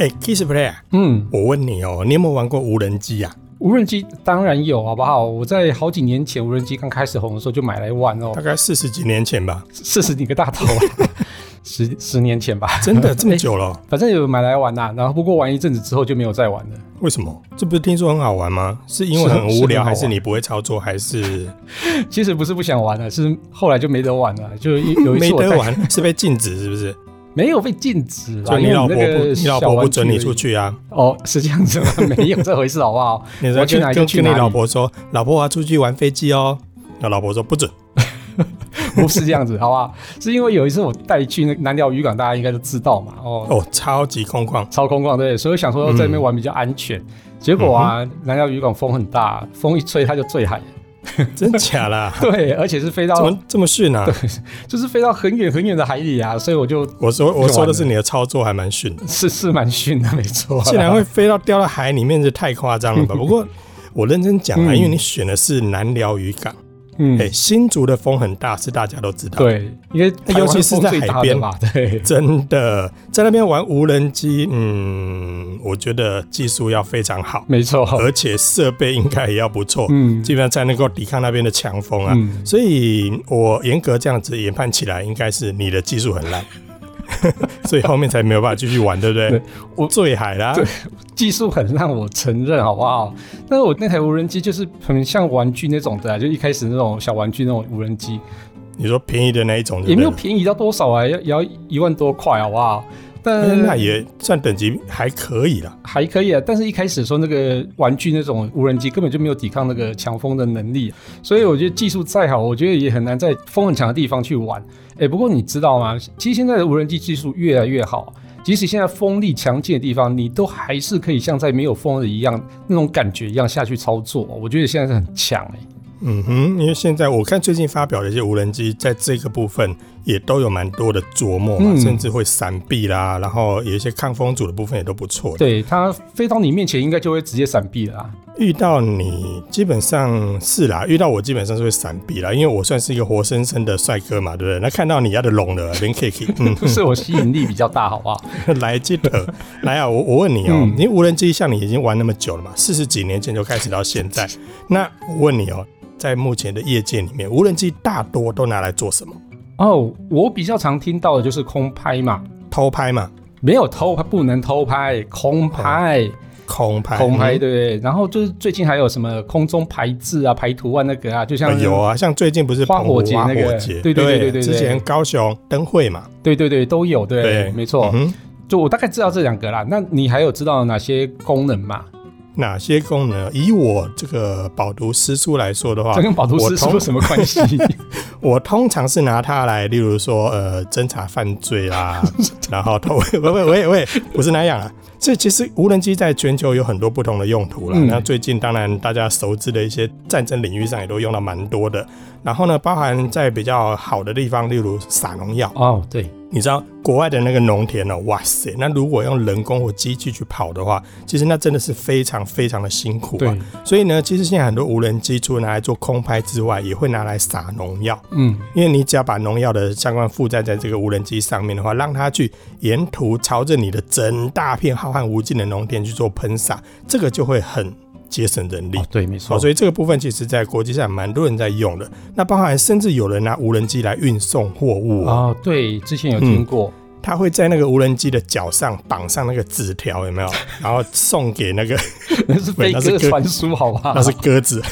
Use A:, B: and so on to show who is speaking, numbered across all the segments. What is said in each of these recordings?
A: 哎，Kissplay，
B: 嗯，
A: 我问你哦，你有没有玩过无人机啊？
B: 无人机当然有，好不好？我在好几年前无人机刚开始红的时候就买来玩哦，
A: 大概四十几年前吧。
B: 四十几个大头，十十年前吧。
A: 真的 这么久了？欸，
B: 反正有买来玩呐，啊，然后不过玩一阵子之后就没有再玩了。
A: 为什么？这不是听说很好玩吗？是因为很无聊，还是你不会操作，还是？
B: 其实不是不想玩了，是后来就没得玩了。就有一次
A: 没得玩，是被禁止是不是？
B: 没有被禁止，
A: 就你老婆不，你老婆不准你出去啊？
B: 哦，是这样子吗？没有这回事，好不好？
A: 你说去哪就去哪。跟你老婆说，老婆我要出去玩飞机哦。那老婆说不准，
B: 不是这样子，好不好？是因为有一次我带去那南寮渔港，大家应该都知道嘛。哦
A: 哦，超级空旷，
B: 超空旷，对，所以想说在那边玩比较安全。嗯、结果啊，嗯、南寮渔港风很大，风一吹它就坠海。
A: 真假啦？
B: 对，而且是飞到
A: 怎么这么逊啊？
B: 对，就是飞到很远很远的海里啊，所以我就
A: 我说我说的是你的操作还蛮逊，
B: 是是蛮逊的，没错。
A: 竟然会飞到掉到海里面，这太夸张了吧？不过我认真讲啊，因为你选的是南寮渔港。嗯，哎，新竹的风很大，是大家都知道。
B: 对，因为
A: 尤其是在海边
B: 嘛，对，
A: 真的在那边玩无人机，嗯，我觉得技术要非常好，
B: 没错，
A: 而且设备应该也要不错，
B: 嗯，
A: 基本上才能够抵抗那边的强风啊。嗯，所以我严格这样子研判起来，应该是你的技术很烂。所以后面才没有办法继续玩，对不对？对，我坠海啦。
B: 对，技术很让，我承认，好不好？但是我那台无人机就是很像玩具那种的，就一开始那种小玩具那种无人机。
A: 你说便宜的那一种，
B: 也没有便宜到多少啊，要要一万多块，好不好？但
A: 那也算等级还可以了，
B: 还可以啊。但是一开始说那个玩具那种无人机根本就没有抵抗那个强风的能力，所以我觉得技术再好，我觉得也很难在风很强的地方去玩。哎，不过你知道吗？其实现在的无人机技术越来越好，即使现在风力强劲的地方，你都还是可以像在没有风的一样那种感觉一样下去操作。我觉得现在是很强哎。
A: 嗯哼，因为现在我看最近发表的一些无人机，在这个部分也都有蛮多的琢磨嘛，嗯、甚至会闪避啦，然后有一些抗风阻的部分也都不错。
B: 对，它飞到你面前，应该就会直接闪避了啦。
A: 遇到你基本上是啦，遇到我基本上是会闪避啦，因为我算是一个活生生的帅哥嘛，对不对？那看到你要的龙了，连 K K，嗯，
B: 不是我吸引力比较大，好不好？
A: 来，记得来啊！我我问你哦、喔，因为、嗯、无人机像你已经玩那么久了嘛，四十几年前就开始到现在，那我问你哦、喔。在目前的业界里面，无人机大多都拿来做什么？
B: 哦，我比较常听到的就是空拍嘛，
A: 偷拍嘛，
B: 没有偷拍，不能偷拍，空拍，哦、空拍，空拍，对不对？然后就是最近还有什么空中排字啊、排图案那个啊，就像
A: 有啊，像最近不是
B: 花火节那个，对对对对对，
A: 之前高雄灯会嘛，
B: 对对对都有，对，对。没错。嗯、就我大概知道这两个啦，那你还有知道哪些功能吗？
A: 哪些功能？以我这个饱读诗书来说的话，
B: 这跟饱读诗书有什么关系？
A: 我通常是拿它来，例如说，呃，侦查犯罪啦，然后偷，喂喂喂喂，不是那样啊。这其实无人机在全球有很多不同的用途了。嗯、那最近当然大家熟知的一些战争领域上也都用到蛮多的。然后呢，包含在比较好的地方，例如撒农药。
B: 哦，对，
A: 你知道国外的那个农田呢、喔？哇塞，那如果用人工或机器去跑的话，其实那真的是非常非常的辛苦啊。对，所以呢，其实现在很多无人机除了拿来做空拍之外，也会拿来撒农药。嗯，因为你只要把农药的相关附载在这个无人机上面的话，让它去沿途朝着你的整大片浩瀚无尽的农田去做喷洒，这个就会很。节省人力，哦、
B: 对，没错。
A: 所以这个部分其实，在国际上蛮多人在用的。那包含甚至有人拿无人机来运送货物
B: 哦，对，之前有听过。嗯
A: 他会在那个无人机的脚上绑上那个纸条，有没有？然后送给那个
B: 那是飞鸽 传书，好吧？
A: 那是鸽子。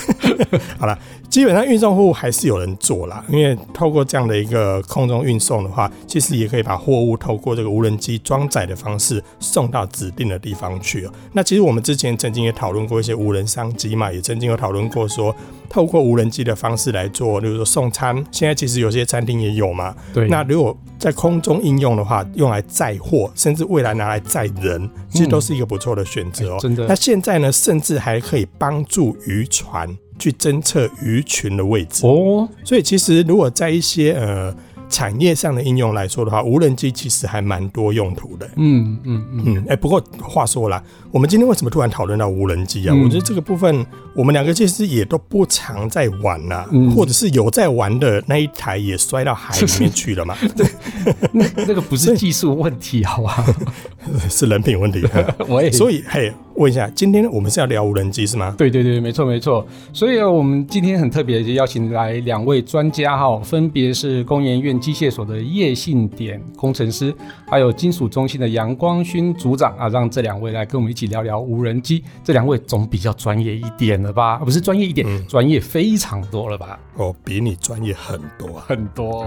A: 好了，基本上运送货物还是有人做啦，因为透过这样的一个空中运送的话，其实也可以把货物透过这个无人机装载的方式送到指定的地方去喔。那其实我们之前曾经也讨论过一些无人商机嘛，也曾经有讨论过说，透过无人机的方式来做，例如说送餐。现在其实有些餐厅也有嘛。对。那如果在空中应用的话，用来载货，甚至未来拿来载人，其实都是一个不错的选择哦。真的。那现在呢，甚至还可以帮助渔船去侦测鱼群的位置哦。所以其实如果在一些呃产业上的应用来说的话，无人机其实还蛮多用途的。
B: 嗯嗯嗯。
A: 哎、欸，不过话说了，我们今天为什么突然讨论到无人机啊？嗯、我觉得这个部分，我们两个其实也都不常在玩呐、啊，嗯、或者是有在玩的那一台也摔到海里面去了嘛？对，
B: 那那个不是技术问题，好吧？
A: 是人品问题。我也所以嘿。问一下，今天我们是要聊无人机是吗？
B: 对对对，没错没错。所以我们今天很特别，就邀请来两位专家哈，分别是工研院机械所的叶信典工程师，还有金属中心的杨光勋组长啊，让这两位来跟我们一起聊聊无人机。这两位总比较专业一点了吧？不是专业一点，嗯、专业非常多了吧？
A: 哦，比你专业很多啊，
B: 很多。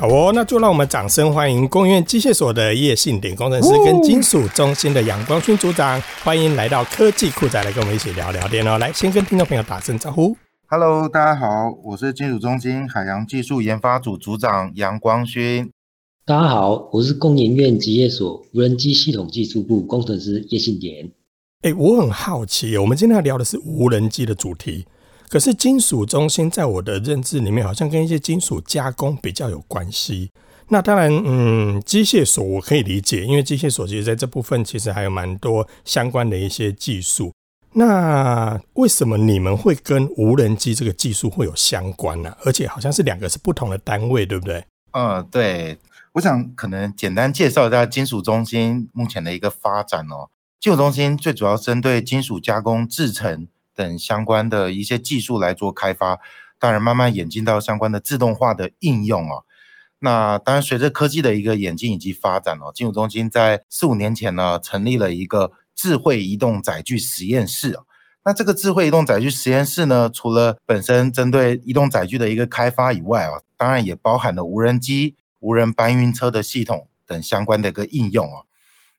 A: 好哦，那就让我们掌声欢迎工研院机械所的叶信典工程师跟金属中心的杨光勋组长，欢迎来到科技酷宅来跟我们一起聊聊天哦。来，先跟听众朋友打声招呼。
C: Hello，大家好，我是金属中心海洋技术研发组组长杨光勋。
D: 大家好，我是工研院机械所无人机系统技术部工程师叶信典。
A: 哎，我很好奇，我们今天要聊的是无人机的主题。可是金属中心在我的认知里面，好像跟一些金属加工比较有关系。那当然，嗯，机械锁我可以理解，因为机械锁其实在这部分其实还有蛮多相关的一些技术。那为什么你们会跟无人机这个技术会有相关呢？而且好像是两个是不同的单位，对不对？
C: 嗯，对。我想可能简单介绍一下金属中心目前的一个发展哦。金属中心最主要针对金属加工制成。等相关的一些技术来做开发，当然慢慢演进到相关的自动化的应用哦。那当然随着科技的一个演进以及发展哦，金融中心在四五年前呢成立了一个智慧移动载具实验室。那这个智慧移动载具实验室呢，除了本身针对移动载具的一个开发以外啊，当然也包含了无人机、无人搬运车的系统等相关的一个应用啊。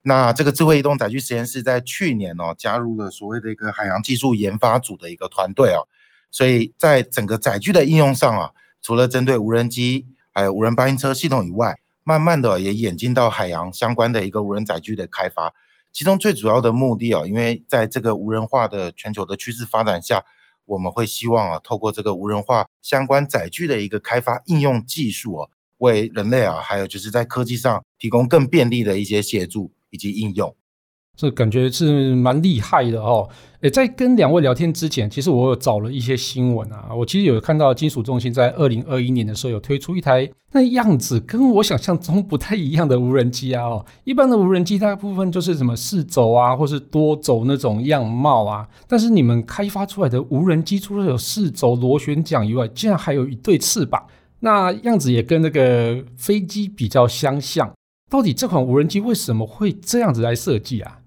C: 那这个智慧移动载具实验室在去年哦，加入了所谓的一个海洋技术研发组的一个团队哦，所以在整个载具的应用上啊，除了针对无人机还有无人搬运车系统以外，慢慢的也演进到海洋相关的一个无人载具的开发。其中最主要的目的啊，因为在这个无人化的全球的趋势发展下，我们会希望啊，透过这个无人化相关载具的一个开发应用技术啊，为人类啊，还有就是在科技上提供更便利的一些协助。以及应用，
B: 这感觉是蛮厉害的哦。诶，在跟两位聊天之前，其实我有找了一些新闻啊。我其实有看到金属中心在二零二一年的时候有推出一台那样子跟我想象中不太一样的无人机啊。哦，一般的无人机大部分就是什么四轴啊，或是多轴那种样貌啊。但是你们开发出来的无人机，除了有四轴螺旋桨以外，竟然还有一对翅膀，那样子也跟那个飞机比较相像。到底这款无人机为什么会这样子来设计啊？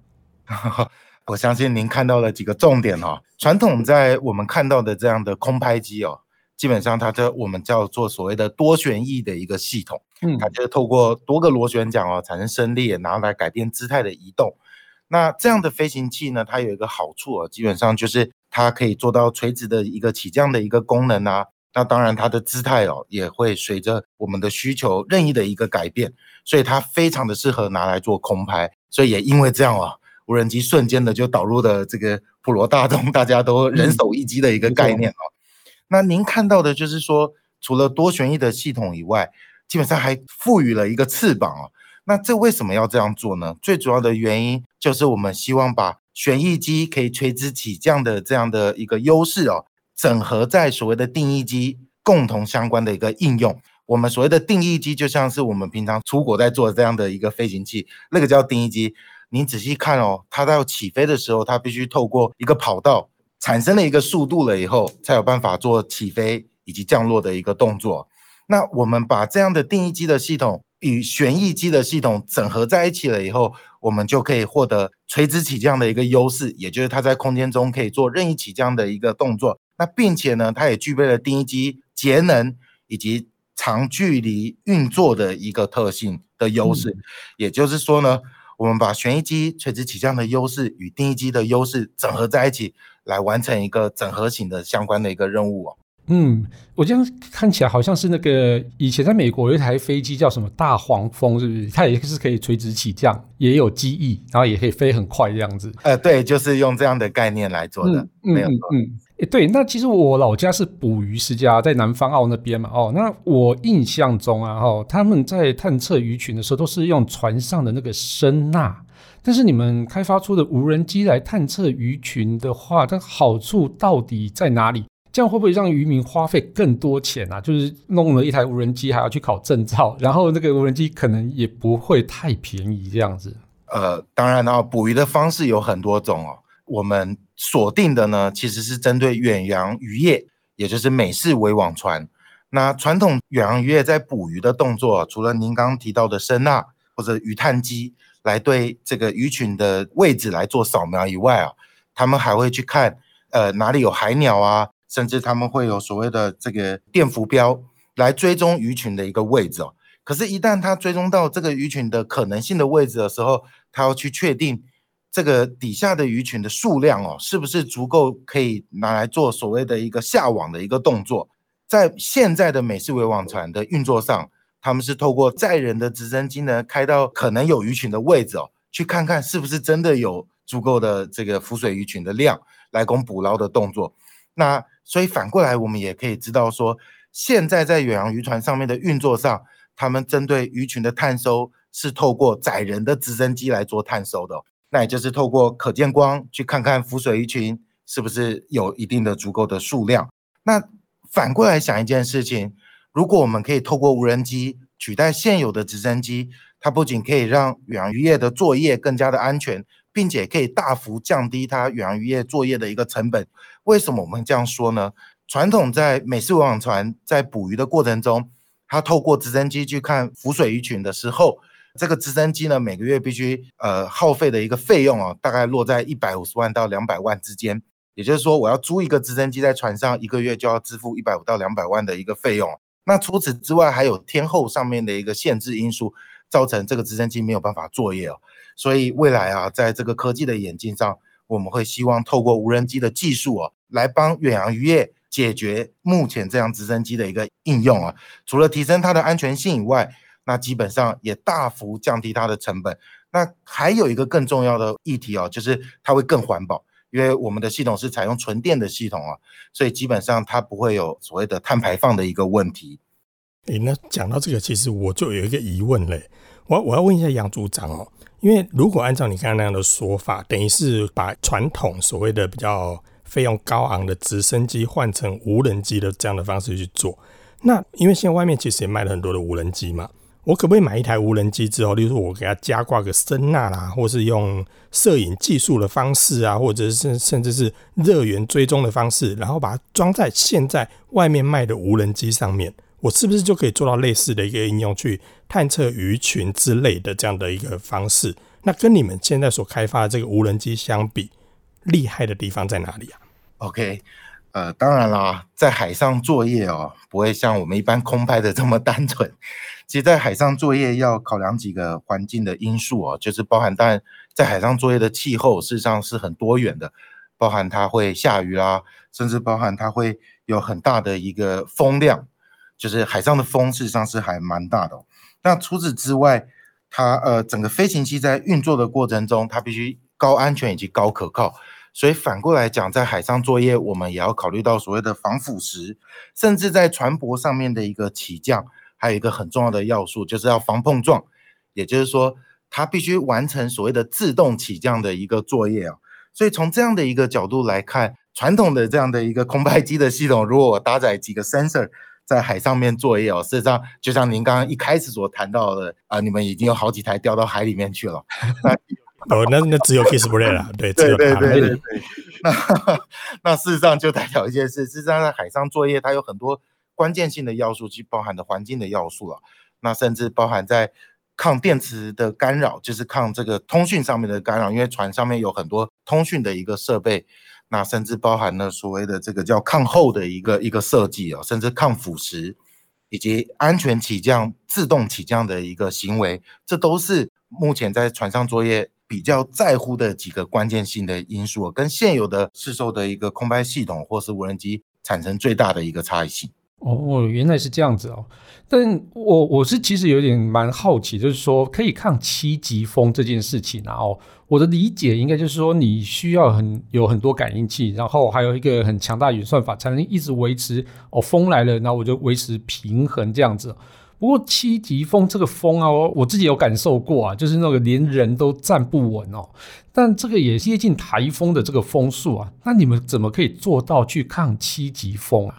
C: 我相信您看到了几个重点哦。传统在我们看到的这样的空拍机哦，基本上它这我们叫做所谓的多旋翼的一个系统，嗯，它就是透过多个螺旋桨哦产生升力，然后来改变姿态的移动。那这样的飞行器呢，它有一个好处哦，基本上就是它可以做到垂直的一个起降的一个功能啊。那当然，它的姿态哦也会随着我们的需求任意的一个改变，所以它非常的适合拿来做空拍。所以也因为这样哦，无人机瞬间的就导入了这个普罗大众 大家都人手一机的一个概念哦。嗯、那您看到的就是说，除了多旋翼的系统以外，基本上还赋予了一个翅膀哦。那这为什么要这样做呢？最主要的原因就是我们希望把旋翼机可以垂直起降的这样的一个优势哦。整合在所谓的定义机共同相关的一个应用，我们所谓的定义机就像是我们平常出国在做这样的一个飞行器，那个叫定义机。你仔细看哦，它在起飞的时候，它必须透过一个跑道产生了一个速度了以后，才有办法做起飞以及降落的一个动作。那我们把这样的定义机的系统与旋翼机的系统整合在一起了以后，我们就可以获得垂直起降的一个优势，也就是它在空间中可以做任意起降的一个动作。那并且呢，它也具备了第一机节能以及长距离运作的一个特性的优势。嗯、也就是说呢，我们把旋翼机垂直起降的优势与定翼机的优势整合在一起，来完成一个整合型的相关的一个任务哦。
B: 嗯，我这样看起来好像是那个以前在美国有一台飞机叫什么大黄蜂，是不是？它也是可以垂直起降，也有机翼，然后也可以飞很快这样子。
C: 呃，对，就是用这样的概念来做的，
B: 嗯、没有错。嗯，诶，对，那其实我老家是捕鱼世家，在南方澳那边嘛。哦，那我印象中啊，哦，他们在探测鱼群的时候都是用船上的那个声呐，但是你们开发出的无人机来探测鱼群的话，它好处到底在哪里？这样会不会让渔民花费更多钱啊？就是弄了一台无人机，还要去考证照，然后那个无人机可能也不会太便宜，这样子。
C: 呃，当然了，捕鱼的方式有很多种哦。我们锁定的呢，其实是针对远洋渔业，也就是美式围网船。那传统远洋渔业在捕鱼的动作，除了您刚刚提到的声呐或者鱼探机来对这个鱼群的位置来做扫描以外啊，他们还会去看呃哪里有海鸟啊。甚至他们会有所谓的这个电浮标来追踪鱼群的一个位置哦。可是，一旦他追踪到这个鱼群的可能性的位置的时候，他要去确定这个底下的鱼群的数量哦，是不是足够可以拿来做所谓的一个下网的一个动作。在现在的美式围网船的运作上，他们是透过载人的直升机呢，开到可能有鱼群的位置哦，去看看是不是真的有足够的这个浮水鱼群的量来供捕捞的动作。那所以反过来，我们也可以知道说，现在在远洋渔船上面的运作上，他们针对鱼群的探收是透过载人的直升机来做探收的，那也就是透过可见光去看看浮水鱼群是不是有一定的足够的数量。那反过来想一件事情，如果我们可以透过无人机取代现有的直升机，它不仅可以让远洋渔业的作业更加的安全。并且可以大幅降低它远洋渔业作业的一个成本。为什么我们这样说呢？传统在美式网船在捕鱼的过程中，它透过直升机去看浮水鱼群的时候，这个直升机呢每个月必须呃耗费的一个费用啊，大概落在一百五十万到两百万之间。也就是说，我要租一个直升机在船上，一个月就要支付一百五到两百万的一个费用。那除此之外，还有天候上面的一个限制因素，造成这个直升机没有办法作业哦。所以未来啊，在这个科技的演进上，我们会希望透过无人机的技术哦，来帮远洋渔业解决目前这样直升机的一个应用啊。除了提升它的安全性以外，那基本上也大幅降低它的成本。那还有一个更重要的议题哦，就是它会更环保，因为我们的系统是采用纯电的系统啊，所以基本上它不会有所谓的碳排放的一个问题。
A: 诶，那讲到这个，其实我就有一个疑问嘞，我我要问一下杨组长哦。因为如果按照你刚刚那样的说法，等于是把传统所谓的比较费用高昂的直升机换成无人机的这样的方式去做，那因为现在外面其实也卖了很多的无人机嘛，我可不可以买一台无人机之后，例如说我给它加挂个声纳啦，或是用摄影技术的方式啊，或者是甚至是热源追踪的方式，然后把它装在现在外面卖的无人机上面？我是不是就可以做到类似的一个应用，去探测鱼群之类的这样的一个方式？那跟你们现在所开发的这个无人机相比，厉害的地方在哪里啊
C: ？OK，呃，当然啦，在海上作业哦，不会像我们一般空拍的这么单纯。其实，在海上作业要考量几个环境的因素哦，就是包含，当然在海上作业的气候事实上是很多元的，包含它会下雨啦，甚至包含它会有很大的一个风量。就是海上的风，事实上是还蛮大的。那除此之外，它呃整个飞行器在运作的过程中，它必须高安全以及高可靠。所以反过来讲，在海上作业，我们也要考虑到所谓的防腐蚀，甚至在船舶上面的一个起降，还有一个很重要的要素，就是要防碰撞。也就是说，它必须完成所谓的自动起降的一个作业啊。所以从这样的一个角度来看，传统的这样的一个空拍机的系统，如果我搭载几个 sensor，在海上面作业哦，事实上就像您刚刚一开始所谈到的啊，你们已经有好几台掉到海里面去了。
A: 哦，那那只有 Kissplay 了，对，
C: 对对对对对。那那事实上就代表一件事，事实上在海上作业，它有很多关键性的要素，其包含的环境的要素了。那甚至包含在抗电磁的干扰，就是抗这个通讯上面的干扰，因为船上面有很多通讯的一个设备。那甚至包含了所谓的这个叫抗厚的一个一个设计啊，甚至抗腐蚀，以及安全起降、自动起降的一个行为，这都是目前在船上作业比较在乎的几个关键性的因素，跟现有的市售的一个空拍系统或是无人机产生最大的一个差异性。
B: 哦，原来是这样子哦。但我我是其实有点蛮好奇，就是说可以抗七级风这件事情，然后我的理解应该就是说你需要很有很多感应器，然后还有一个很强大演算法，才能一直维持哦，风来了，那我就维持平衡这样子。不过七级风这个风啊，我自己有感受过啊，就是那个连人都站不稳哦。但这个也接近台风的这个风速啊，那你们怎么可以做到去抗七级风啊？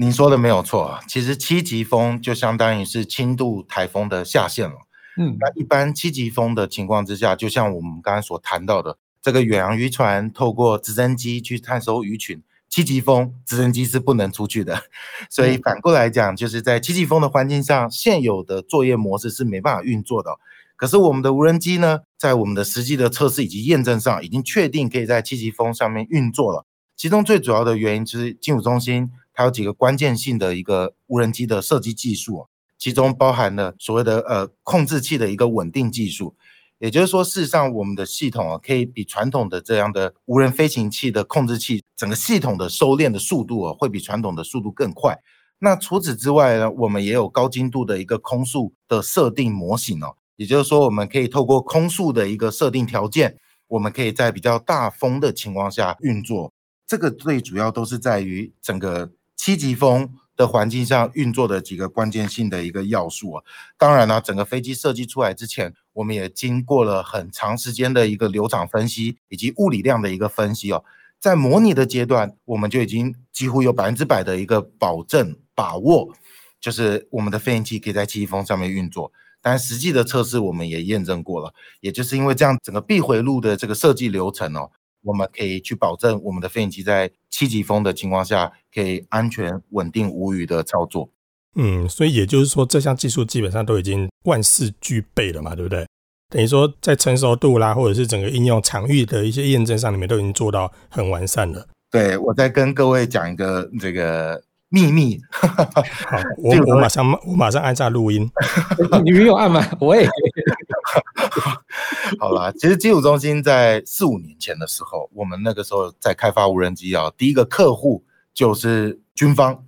C: 您说的没有错，其实七级风就相当于是轻度台风的下限了。嗯，那一般七级风的情况之下，就像我们刚才所谈到的，这个远洋渔船透过直升机去探收鱼群，七级风直升机是不能出去的。所以反过来讲，就是在七级风的环境上，现有的作业模式是没办法运作的。可是我们的无人机呢，在我们的实际的测试以及验证上，已经确定可以在七级风上面运作了。其中最主要的原因就是金武中心。还有几个关键性的一个无人机的设计技术，其中包含了所谓的呃控制器的一个稳定技术，也就是说，事实上我们的系统啊，可以比传统的这样的无人飞行器的控制器，整个系统的收敛的速度啊，会比传统的速度更快。那除此之外呢，我们也有高精度的一个空速的设定模型哦，也就是说，我们可以透过空速的一个设定条件，我们可以在比较大风的情况下运作。这个最主要都是在于整个。七级风的环境下运作的几个关键性的一个要素啊，当然呢，整个飞机设计出来之前，我们也经过了很长时间的一个流场分析以及物理量的一个分析哦，在模拟的阶段，我们就已经几乎有百分之百的一个保证把握，就是我们的飞行器可以在七级风上面运作。但实际的测试我们也验证过了，也就是因为这样，整个闭回路的这个设计流程哦。我们可以去保证我们的飞行器在七级风的情况下可以安全、稳定、无虞的操作。
A: 嗯，所以也就是说，这项技术基本上都已经万事俱备了嘛，对不对？等于说，在成熟度啦，或者是整个应用场域的一些验证上，你们都已经做到很完善了。
C: 对，我再跟各位讲一个这个秘密。
A: 好，我我马上我马上按下录音。
B: 你没有按吗？我也。
C: 好啦，其实基础中心在四五年前的时候，我们那个时候在开发无人机啊，第一个客户就是军方。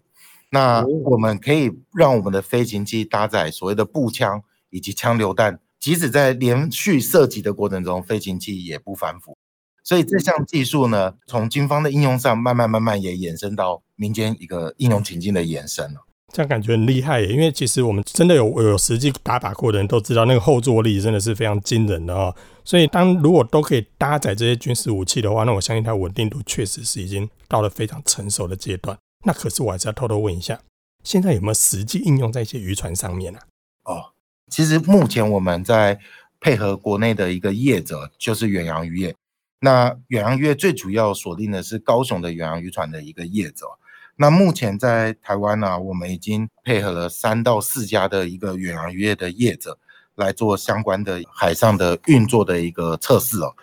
C: 那我们可以让我们的飞行器搭载所谓的步枪以及枪榴弹，即使在连续射击的过程中，飞行器也不反腐。所以这项技术呢，从军方的应用上，慢慢慢慢也延伸到民间一个应用情境的延伸了。
A: 这样感觉很厉害耶，因为其实我们真的有有实际打靶过的人都知道，那个后坐力真的是非常惊人的哦。所以，当如果都可以搭载这些军事武器的话，那我相信它稳定度确实是已经到了非常成熟的阶段。那可是我还是要偷偷问一下，现在有没有实际应用在一些渔船上面呢？啊？
C: 哦，其实目前我们在配合国内的一个业者，就是远洋渔业。那远洋渔业最主要锁定的是高雄的远洋渔船的一个业者。那目前在台湾呢，我们已经配合了三到四家的一个远洋渔业的业者来做相关的海上的运作的一个测试哦。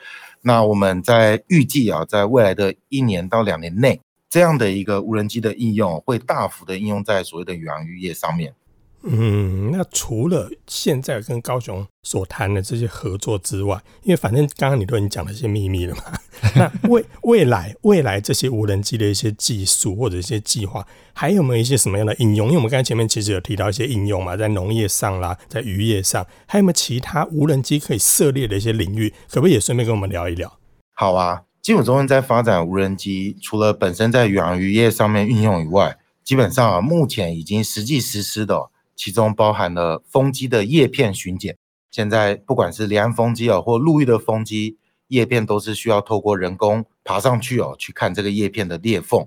C: 那我们在预计啊，在未来的一年到两年内，这样的一个无人机的应用会大幅的应用在所谓的远洋渔业上面。
A: 嗯，那除了现在跟高雄所谈的这些合作之外，因为反正刚刚你都已经讲了一些秘密了嘛，那未未来未来这些无人机的一些技术或者一些计划，还有没有一些什么样的应用？因为我们刚才前面其实有提到一些应用嘛，在农业上啦，在渔业上，还有没有其他无人机可以涉猎的一些领域？可不可以也顺便跟我们聊一聊？
C: 好啊，机组中心在发展无人机，除了本身在远洋渔业上面运用以外，基本上啊，目前已经实际实施的。其中包含了风机的叶片巡检，现在不管是离岸风机哦，或陆域的风机，叶片都是需要透过人工爬上去哦，去看这个叶片的裂缝。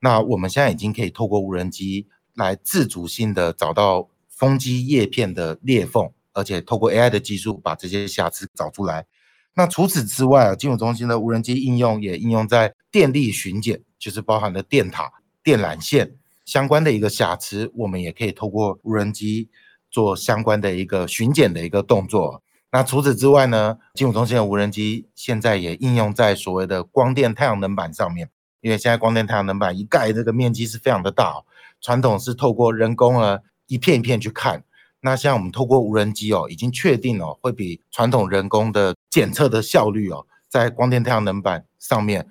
C: 那我们现在已经可以透过无人机来自主性的找到风机叶片的裂缝，而且透过 AI 的技术把这些瑕疵找出来。那除此之外啊，金融中心的无人机应用也应用在电力巡检，就是包含了电塔、电缆线。相关的一个瑕疵，我们也可以透过无人机做相关的一个巡检的一个动作。那除此之外呢，金武中心的无人机现在也应用在所谓的光电太阳能板上面，因为现在光电太阳能板一盖，这个面积是非常的大。传统是透过人工啊一片一片去看。那像我们透过无人机哦，已经确定哦，会比传统人工的检测的效率哦，在光电太阳能板上面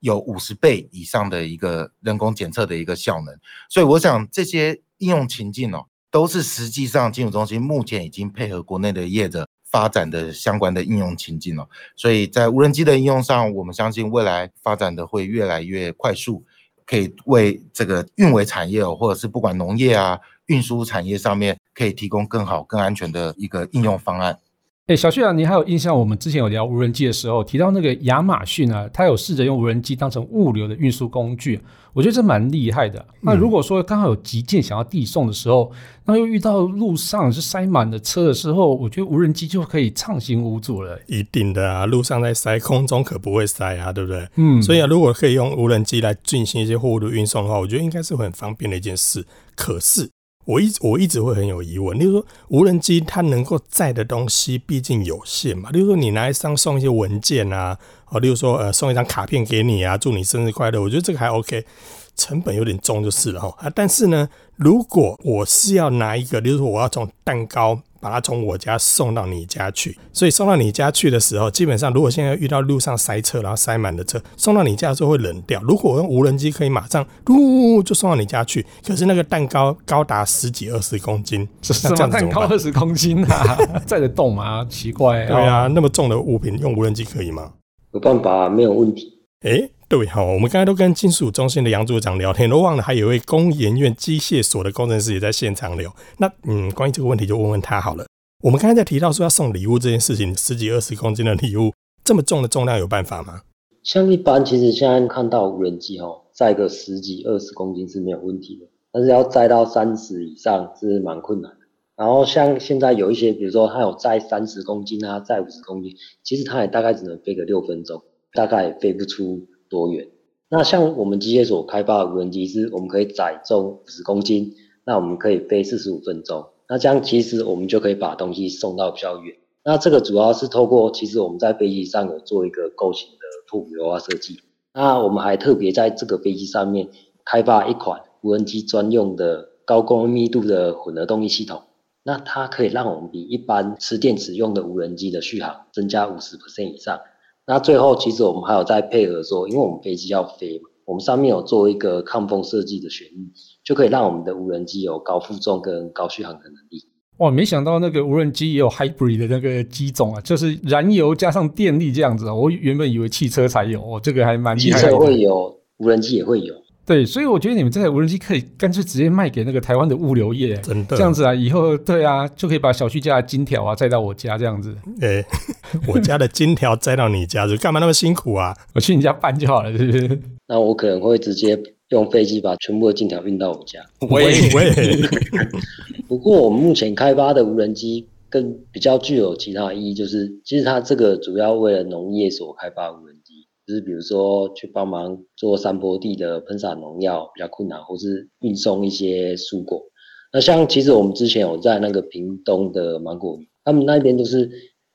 C: 有五十倍以上的一个人工检测的一个效能。所以我想这些应用情境哦，都是实际上金融中心目前已经配合国内的业者发展的相关的应用情境哦。所以在无人机的应用上，我们相信未来发展的会越来越快速，可以为这个运维产业哦，或者是不管农业啊。运输产业上面可以提供更好、更安全的一个应用方案。
B: 哎，小旭啊，你还有印象？我们之前有聊无人机的时候，提到那个亚马逊啊，它有试着用无人机当成物流的运输工具，我觉得这蛮厉害的。那如果说刚好有急件想要递送的时候，那又遇到路上是塞满了车的时候，我觉得无人机就可以畅行无阻了。
A: 一定的啊，路上在塞，空中可不会塞啊，对不对？嗯，所以啊，如果可以用无人机来进行一些货物的运送的话，我觉得应该是很方便的一件事。可是。我一我一直会很有疑问，例如说无人机它能够载的东西毕竟有限嘛，例如说你拿来上送一些文件啊，哦，例如说呃送一张卡片给你啊，祝你生日快乐，我觉得这个还 OK，成本有点重就是了哈啊，但是呢，如果我是要拿一个，例如说我要从蛋糕。把它从我家送到你家去，所以送到你家去的时候，基本上如果现在遇到路上塞车，然后塞满了车，送到你家的时候会冷掉。如果我用无人机可以马上呜就送到你家去，可是那个蛋糕高达十几二十公斤，
B: 什么蛋糕二十公斤啊？载得动吗？奇怪、啊。
A: 对啊，那么重的物品用无人机可以吗？
D: 有办法，没有问题。
A: 哎、欸。对哈，我们刚才都跟金属中心的杨组长聊天，都忘了还有一位工研院机械所的工程师也在现场聊。那嗯，关于这个问题就问问他好了。我们刚才在提到说要送礼物这件事情，十几二十公斤的礼物，这么重的重量有办法吗？
D: 像一般其实现在看到无人机哦，载个十几二十公斤是没有问题的，但是要载到三十以上是蛮困难的。然后像现在有一些，比如说它有载三十公斤啊，载五十公斤，其实它也大概只能飞个六分钟，大概也飞不出多远。那像我们机械所开发的无人机，是我们可以载重五十公斤，那我们可以飞四十五分钟。那这样其实我们就可以把东西送到比较远。那这个主要是透过，其实我们在飞机上有做一个构型的拓扑优化设计。那我们还特别在这个飞机上面开发一款无人机专用的高功密度的混合动力系统。那它可以让我们比一般吃电池用的无人机的续航增加五十%以上。那最后其实我们还有在配合说，因为我们飞机要飞嘛。我们上面有做一个抗风设计的旋翼，就可以让我们的无人机有高负重跟高续航的能力。
B: 哇，没想到那个无人机也有 hybrid 的那个机种啊，就是燃油加上电力这样子啊。我原本以为汽车才有，哦，这个还蛮厉害的。
D: 汽车会有，无人机也会有。
B: 对，所以我觉得你们这台无人机可以干脆直接卖给那个台湾的物流业，真的这样子啊，以后对啊，就可以把小区家的金条啊载到我家这样子。
A: 哎、欸，我家的金条载到你家，就干嘛那么辛苦啊？
B: 我去你家搬就好了，是不是？
D: 那我可能会直接用飞机把全部的金条运到我家。
A: 喂 喂。
D: 不过我们目前开发的无人机更比较具有其他意义，就是其实它这个主要为了农业所开发无人。就是比如说去帮忙做山坡地的喷洒农药比较困难，或是运送一些蔬果。那像其实我们之前有在那个屏东的芒果，他们那边就是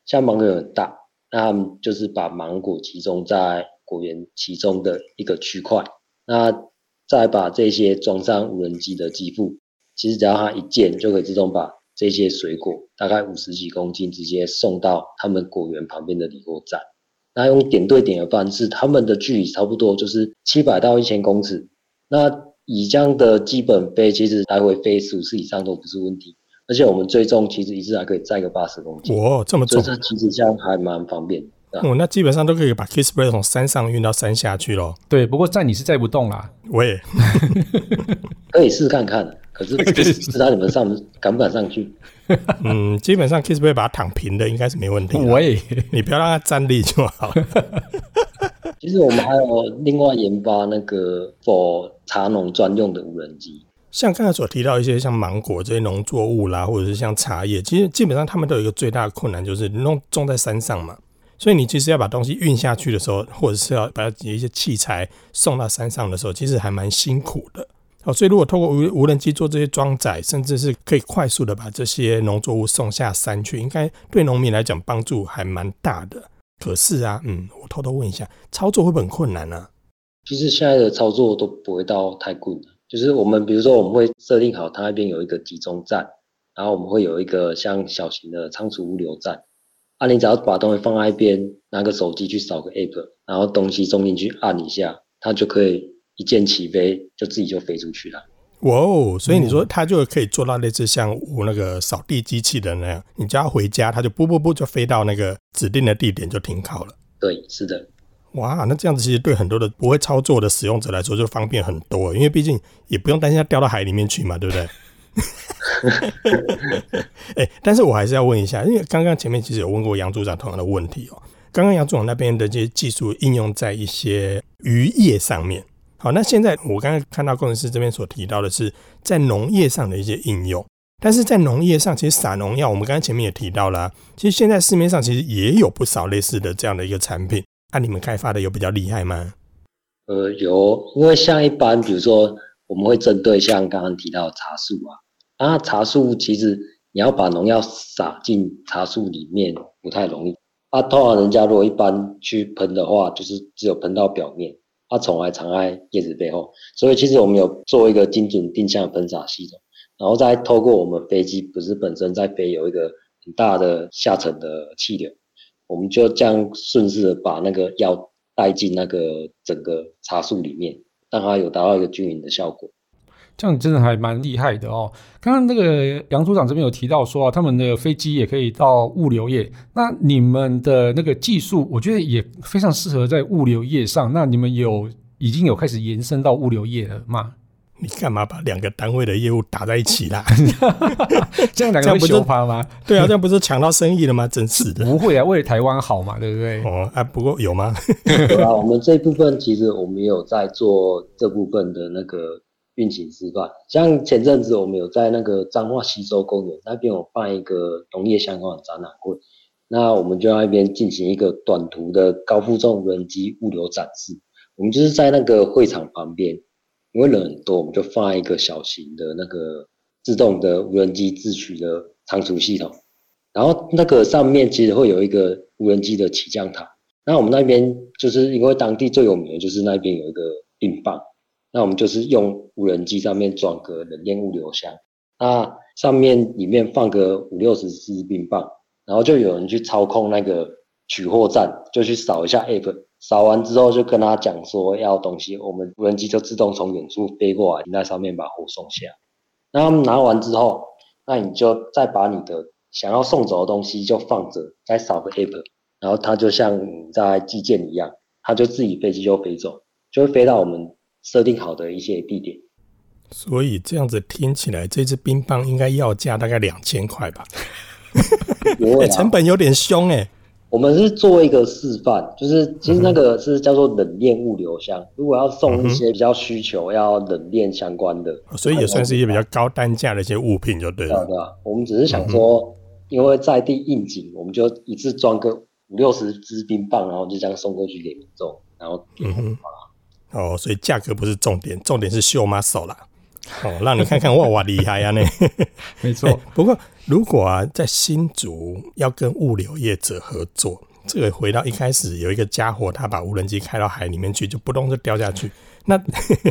D: 像芒果很大，那他们就是把芒果集中在果园其中的一个区块，那再把这些装上无人机的机腹，其实只要它一键就可以自动把这些水果大概五十几公斤直接送到他们果园旁边的理货站。那用点对点的方式，他们的距离差不多就是七百到一千公尺。那以这样的基本飞，其实来回飞十五次以上都不是问题。而且我们最重其实一次还可以载个八十公斤。
A: 哇，这么重！
D: 这其实这样还蛮方便的。
A: 哦，那基本上都可以把 k i s s b r a y 从山上运到山下去咯。
B: 对，不过载你是载不动啦。
A: 我也
D: 可以试看看。可是不知道你们上敢不敢上去？
A: 嗯，基本上 Kissplay 把它躺平的应该是没问题。
B: 喂，
A: 你不要让它站立就好。
D: 其实我们还有另外研发那个 for 茶农专用的无人机。
A: 像刚才所提到一些像芒果这些农作物啦，或者是像茶叶，其实基本上他们都有一个最大的困难，就是弄种在山上嘛。所以你其实要把东西运下去的时候，或者是要把一些器材送到山上的时候，其实还蛮辛苦的。哦，所以如果透过无无人机做这些装载，甚至是可以快速的把这些农作物送下山去，应该对农民来讲帮助还蛮大的。可是啊，嗯，我偷偷问一下，操作会不会很困难呢？
D: 其实现在的操作都不会到太困难，就是我们比如说我们会设定好，它那边有一个集中站，然后我们会有一个像小型的仓储物流站。啊，你只要把东西放在一边，拿个手机去扫个 app，然后东西送进去，按一下，它就可以一键起飞，就自己就飞出去了。
A: 哇哦！所以你说它就可以做到类似像我那个扫地机器人那样，你只要回家，它就不不不就飞到那个指定的地点就停靠了。
D: 对，是的。
A: 哇，那这样子其实对很多的不会操作的使用者来说就方便很多，因为毕竟也不用担心它掉到海里面去嘛，对不对？哎、欸，但是我还是要问一下，因为刚刚前面其实有问过杨组长同样的问题哦。刚刚杨组长那边的这些技术应用在一些渔业上面，好，那现在我刚刚看到工程师这边所提到的是在农业上的一些应用，但是在农业上其实撒农药，我们刚刚前面也提到了，其实现在市面上其实也有不少类似的这样的一个产品。那、你们开发的有比较厉害吗？
D: 呃，有，因为像一般，比如说我们会针对像刚刚提到的茶树啊，啊，茶树其实你要把农药撒进茶树里面不太容易。啊，通常人家如果一般去喷的话，就是只有喷到表面，它从来藏在叶子背后。所以其实我们有做一个精准定向喷洒系统，然后再透过我们飞机不是本身在飞有一个很大的下沉的气流。我们就这样顺势的把那个药带进那个整个茶树里面，让它有达到一个均匀的效果。
B: 这样真的还蛮厉害的哦。刚刚那个杨组长这边有提到说啊，他们的飞机也可以到物流业。那你们的那个技术，我觉得也非常适合在物流业上。那你们有已经有开始延伸到物流业了吗？
A: 你干嘛把两个单位的业务打在一起啦？
B: 这样两个会羞怕吗？
A: 对啊，这样不是抢到生意了吗？真是的。
B: 不会啊，为了台湾好嘛，对不对？
A: 哦，啊，不过有吗？
D: 有啊，我们这部分其实我们有在做这部分的那个运行示范。像前阵子我们有在那个彰化西州公园那边有办一个农业相关的展览会，那我们就在那边进行一个短途的高负重无人机物流展示。我们就是在那个会场旁边。因为人很多，我们就放一个小型的那个自动的无人机自取的仓储系统，然后那个上面其实会有一个无人机的起降塔。那我们那边就是因为当地最有名的就是那边有一个冰棒，那我们就是用无人机上面装个冷链物流箱，那上面里面放个五六十支冰棒，然后就有人去操控那个取货站，就去扫一下 app。扫完之后就跟他讲说要东西，我们无人机就自动从远处飞过来，停在上面把货送下。那他们拿完之后，那你就再把你的想要送走的东西就放着，再扫个 app，然后它就像在寄件一样，它就自己飞机就飞走，就会飞到我们设定好的一些地点。
A: 所以这样子听起来，这支冰棒应该要价大概两千块吧？欸，成本有点凶哎。
D: 我们是做一个示范，就是其实那个是叫做冷链物流箱。如果要送一些比较需求要冷链相关的，
A: 所以也算是一些比较高单价的一些物品，就对了。
D: 对啊，我们只是想说，因为在地应景，我们就一次装个五六十支冰棒，然后就这样送过去给民众，然后嗯哼，
A: 哦，所以价格不是重点，重点是秀 muscle 啦。哦，让你看看哇哇厉害啊！那
B: 没错。
A: 不过如果啊，在新竹要跟物流业者合作，这个回到一开始有一个家伙，他把无人机开到海里面去，就不动就掉下去。那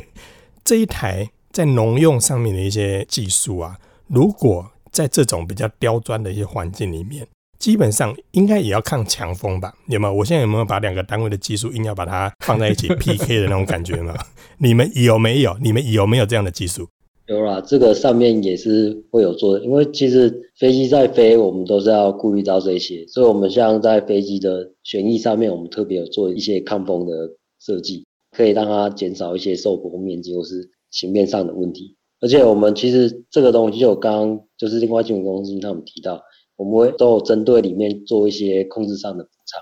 A: 这一台在农用上面的一些技术啊，如果在这种比较刁钻的一些环境里面。基本上应该也要抗强风吧？有没有？我现在有没有把两个单位的技术硬要把它放在一起 PK 的那种感觉吗？你们有没有？你们有没有这样的技术？
D: 有啦，这个上面也是会有做的。因为其实飞机在飞，我们都是要顾虑到这些，所以我们像在飞机的旋翼上面，我们特别有做一些抗风的设计，可以让它减少一些受波面积或是形面上的问题。而且我们其实这个东西就刚刚就是另外金融公司他们提到。我们会都有针对里面做一些控制上的补偿，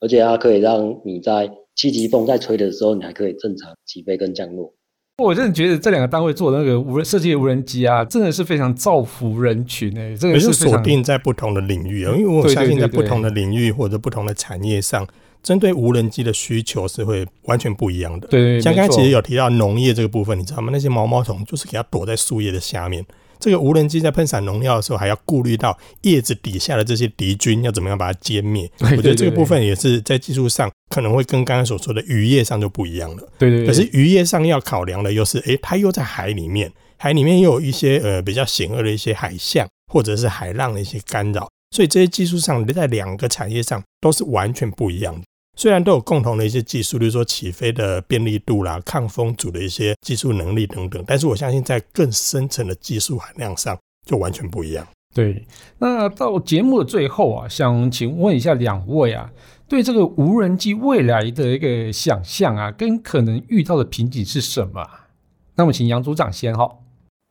D: 而且它可以让你在七级风在吹的时候，你还可以正常起飞跟降落。
B: 我真的觉得这两个单位做的那个无人设计的无人机啊，真的是非常造福人群诶、欸，这个是锁
A: 定在不同的领域啊，因为我相信在不同的领域或者不同的产业上，针对无人机的需求是会完全不一样的。
B: 对，
A: 像刚才其实有提到农业这个部分，你知道吗？那些毛毛虫就是给它躲在树叶的下面。这个无人机在喷洒农药的时候，还要顾虑到叶子底下的这些敌军要怎么样把它歼灭。我觉得这个部分也是在技术上可能会跟刚刚所说的渔业上就不一样了。
B: 对对，对。
A: 可是渔业上要考量的又是，诶，它又在海里面，海里面又有一些呃比较险恶的一些海象，或者是海浪的一些干扰，所以这些技术上在两个产业上都是完全不一样的。虽然都有共同的一些技术，例如说起飞的便利度啦、抗风阻的一些技术能力等等，但是我相信在更深层的技术含量上就完全不一样。
B: 对，那到节目的最后啊，想请问一下两位啊，对这个无人机未来的一个想象啊，跟可能遇到的瓶颈是什么？那么请杨组长先哈。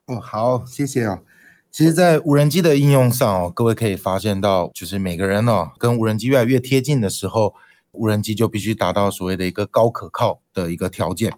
C: 哦，好，谢谢啊。其实，在无人机的应用上哦，各位可以发现到，就是每个人哦，跟无人机越来越贴近的时候。无人机就必须达到所谓的一个高可靠的一个条件，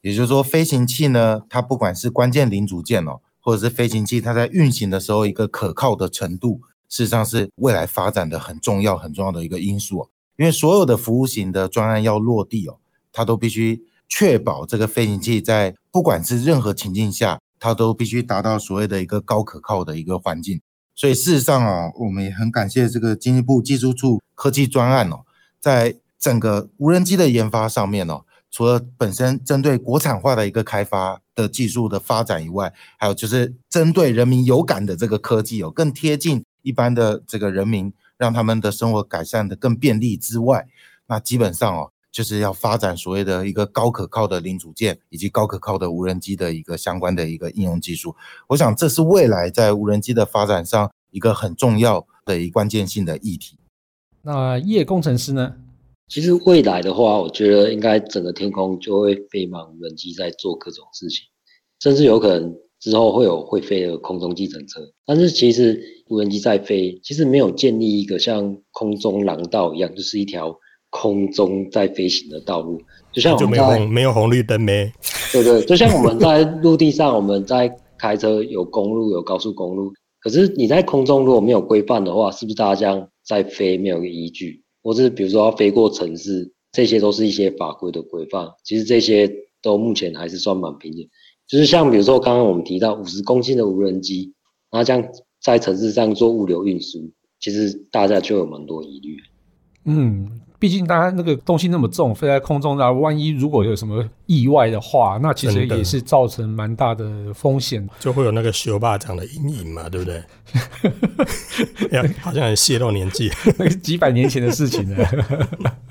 C: 也就是说，飞行器呢，它不管是关键零组件哦，或者是飞行器它在运行的时候一个可靠的程度，事实上是未来发展的很重要很重要的一个因素哦。因为所有的服务型的专案要落地哦，它都必须确保这个飞行器在不管是任何情境下，它都必须达到所谓的一个高可靠的一个环境。所以事实上哦，我们也很感谢这个经济部技术处科技专案哦。在整个无人机的研发上面哦，除了本身针对国产化的一个开发的技术的发展以外，还有就是针对人民有感的这个科技哦，更贴近一般的这个人民，让他们的生活改善的更便利之外，那基本上哦，就是要发展所谓的一个高可靠的零组件以及高可靠的无人机的一个相关的一个应用技术。我想这是未来在无人机的发展上一个很重要的一关键性的议题。
B: 那叶工程师呢？
D: 其实未来的话，我觉得应该整个天空就会飞满无人机在做各种事情，甚至有可能之后会有会飞的空中计程车。但是其实无人机在飞，其实没有建立一个像空中廊道一样，就是一条空中在飞行的道路，就像我们在
A: 就没有红没有红绿灯没？
D: 对对，就像我们在陆地上，我们在开车有公路有高速公路，可是你在空中如果没有规范的话，是不是大家这样？在飞没有个依据，或是比如说要飞过城市，这些都是一些法规的规范。其实这些都目前还是算蛮平的。就是像比如说刚刚我们提到五十公斤的无人机，那这样在城市上做物流运输，其实大家就有蛮多疑虑。
B: 嗯。毕竟，大家那个东西那么重，飞在空中，然后万一如果有什么意外的话，那其实也是造成蛮大的风险，
A: 就会有那个修霸长的阴影嘛，对不对？好像很泄露年纪，
B: 那个几百年前的事情了。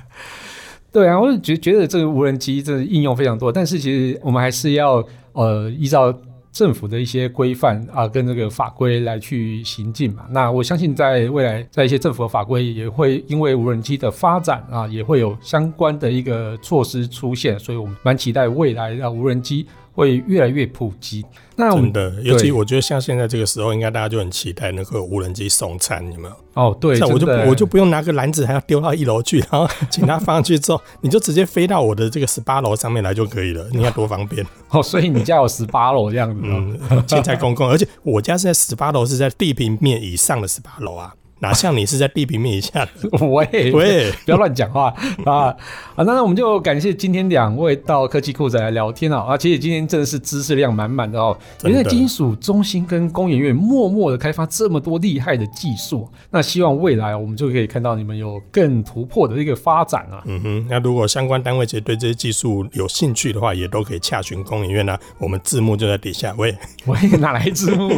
B: 对啊，我觉觉得这个无人机这应用非常多，但是其实我们还是要呃依照。政府的一些规范啊，跟这个法规来去行进嘛。那我相信在未来，在一些政府的法规也会因为无人机的发展啊，也会有相关的一个措施出现。所以我们蛮期待未来的无人机。会越来越普及。那我们
A: 真的，尤其我觉得像现在这个时候，应该大家就很期待那个无人机送餐，有没有？
B: 哦，对，
A: 我就我就不用拿个篮子，还要丢到一楼去，然后请他放上去之后，你就直接飞到我的这个十八楼上面来就可以了。你看多方便
B: 哦！所以你家有十八楼这样子，
A: 嗯，建在公共，而且我家是在十八楼，是在地平面以上的十八楼啊。哪像你是在地平面以下的？
B: 喂喂，不要乱讲话啊！好，那我们就感谢今天两位到科技酷宅来聊天啊！啊，其实今天真的是知识量满满的哦。因为金属中心跟工研院默默的开发这么多厉害的技术，那希望未来我们就可以看到你们有更突破的一个发展啊！
A: 嗯哼，那如果相关单位其实对这些技术有兴趣的话，也都可以洽询工研院啊。我们字幕就在底下。喂
B: 喂，哪来字幕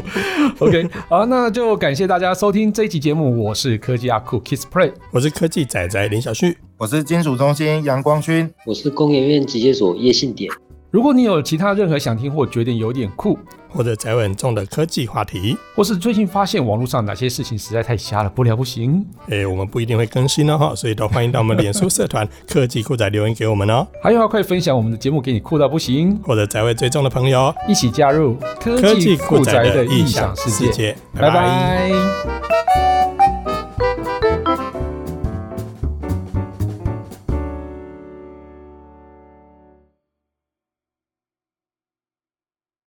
B: ？OK，好，那就感谢大家收听这一期节目。我是科技阿酷 Kiss Play，
A: 我是科技仔仔林小旭，
C: 我是金属中心杨光勋，
D: 我是工研院机械所叶信典。
B: 如果你有其他任何想听或觉得有点酷，
A: 或者宅味很重的科技话题，
B: 或是最近发现网络上哪些事情实在太瞎了，不聊不行，
A: 哎、欸，我们不一定会更新哦哈，所以都欢迎到我们脸书社团科技酷仔留言给我们哦。
B: 还有要快分享我们的节目给你酷到不行，
A: 或者宅位最重的朋友，
B: 一起加入科技酷宅的异想世界。拜拜。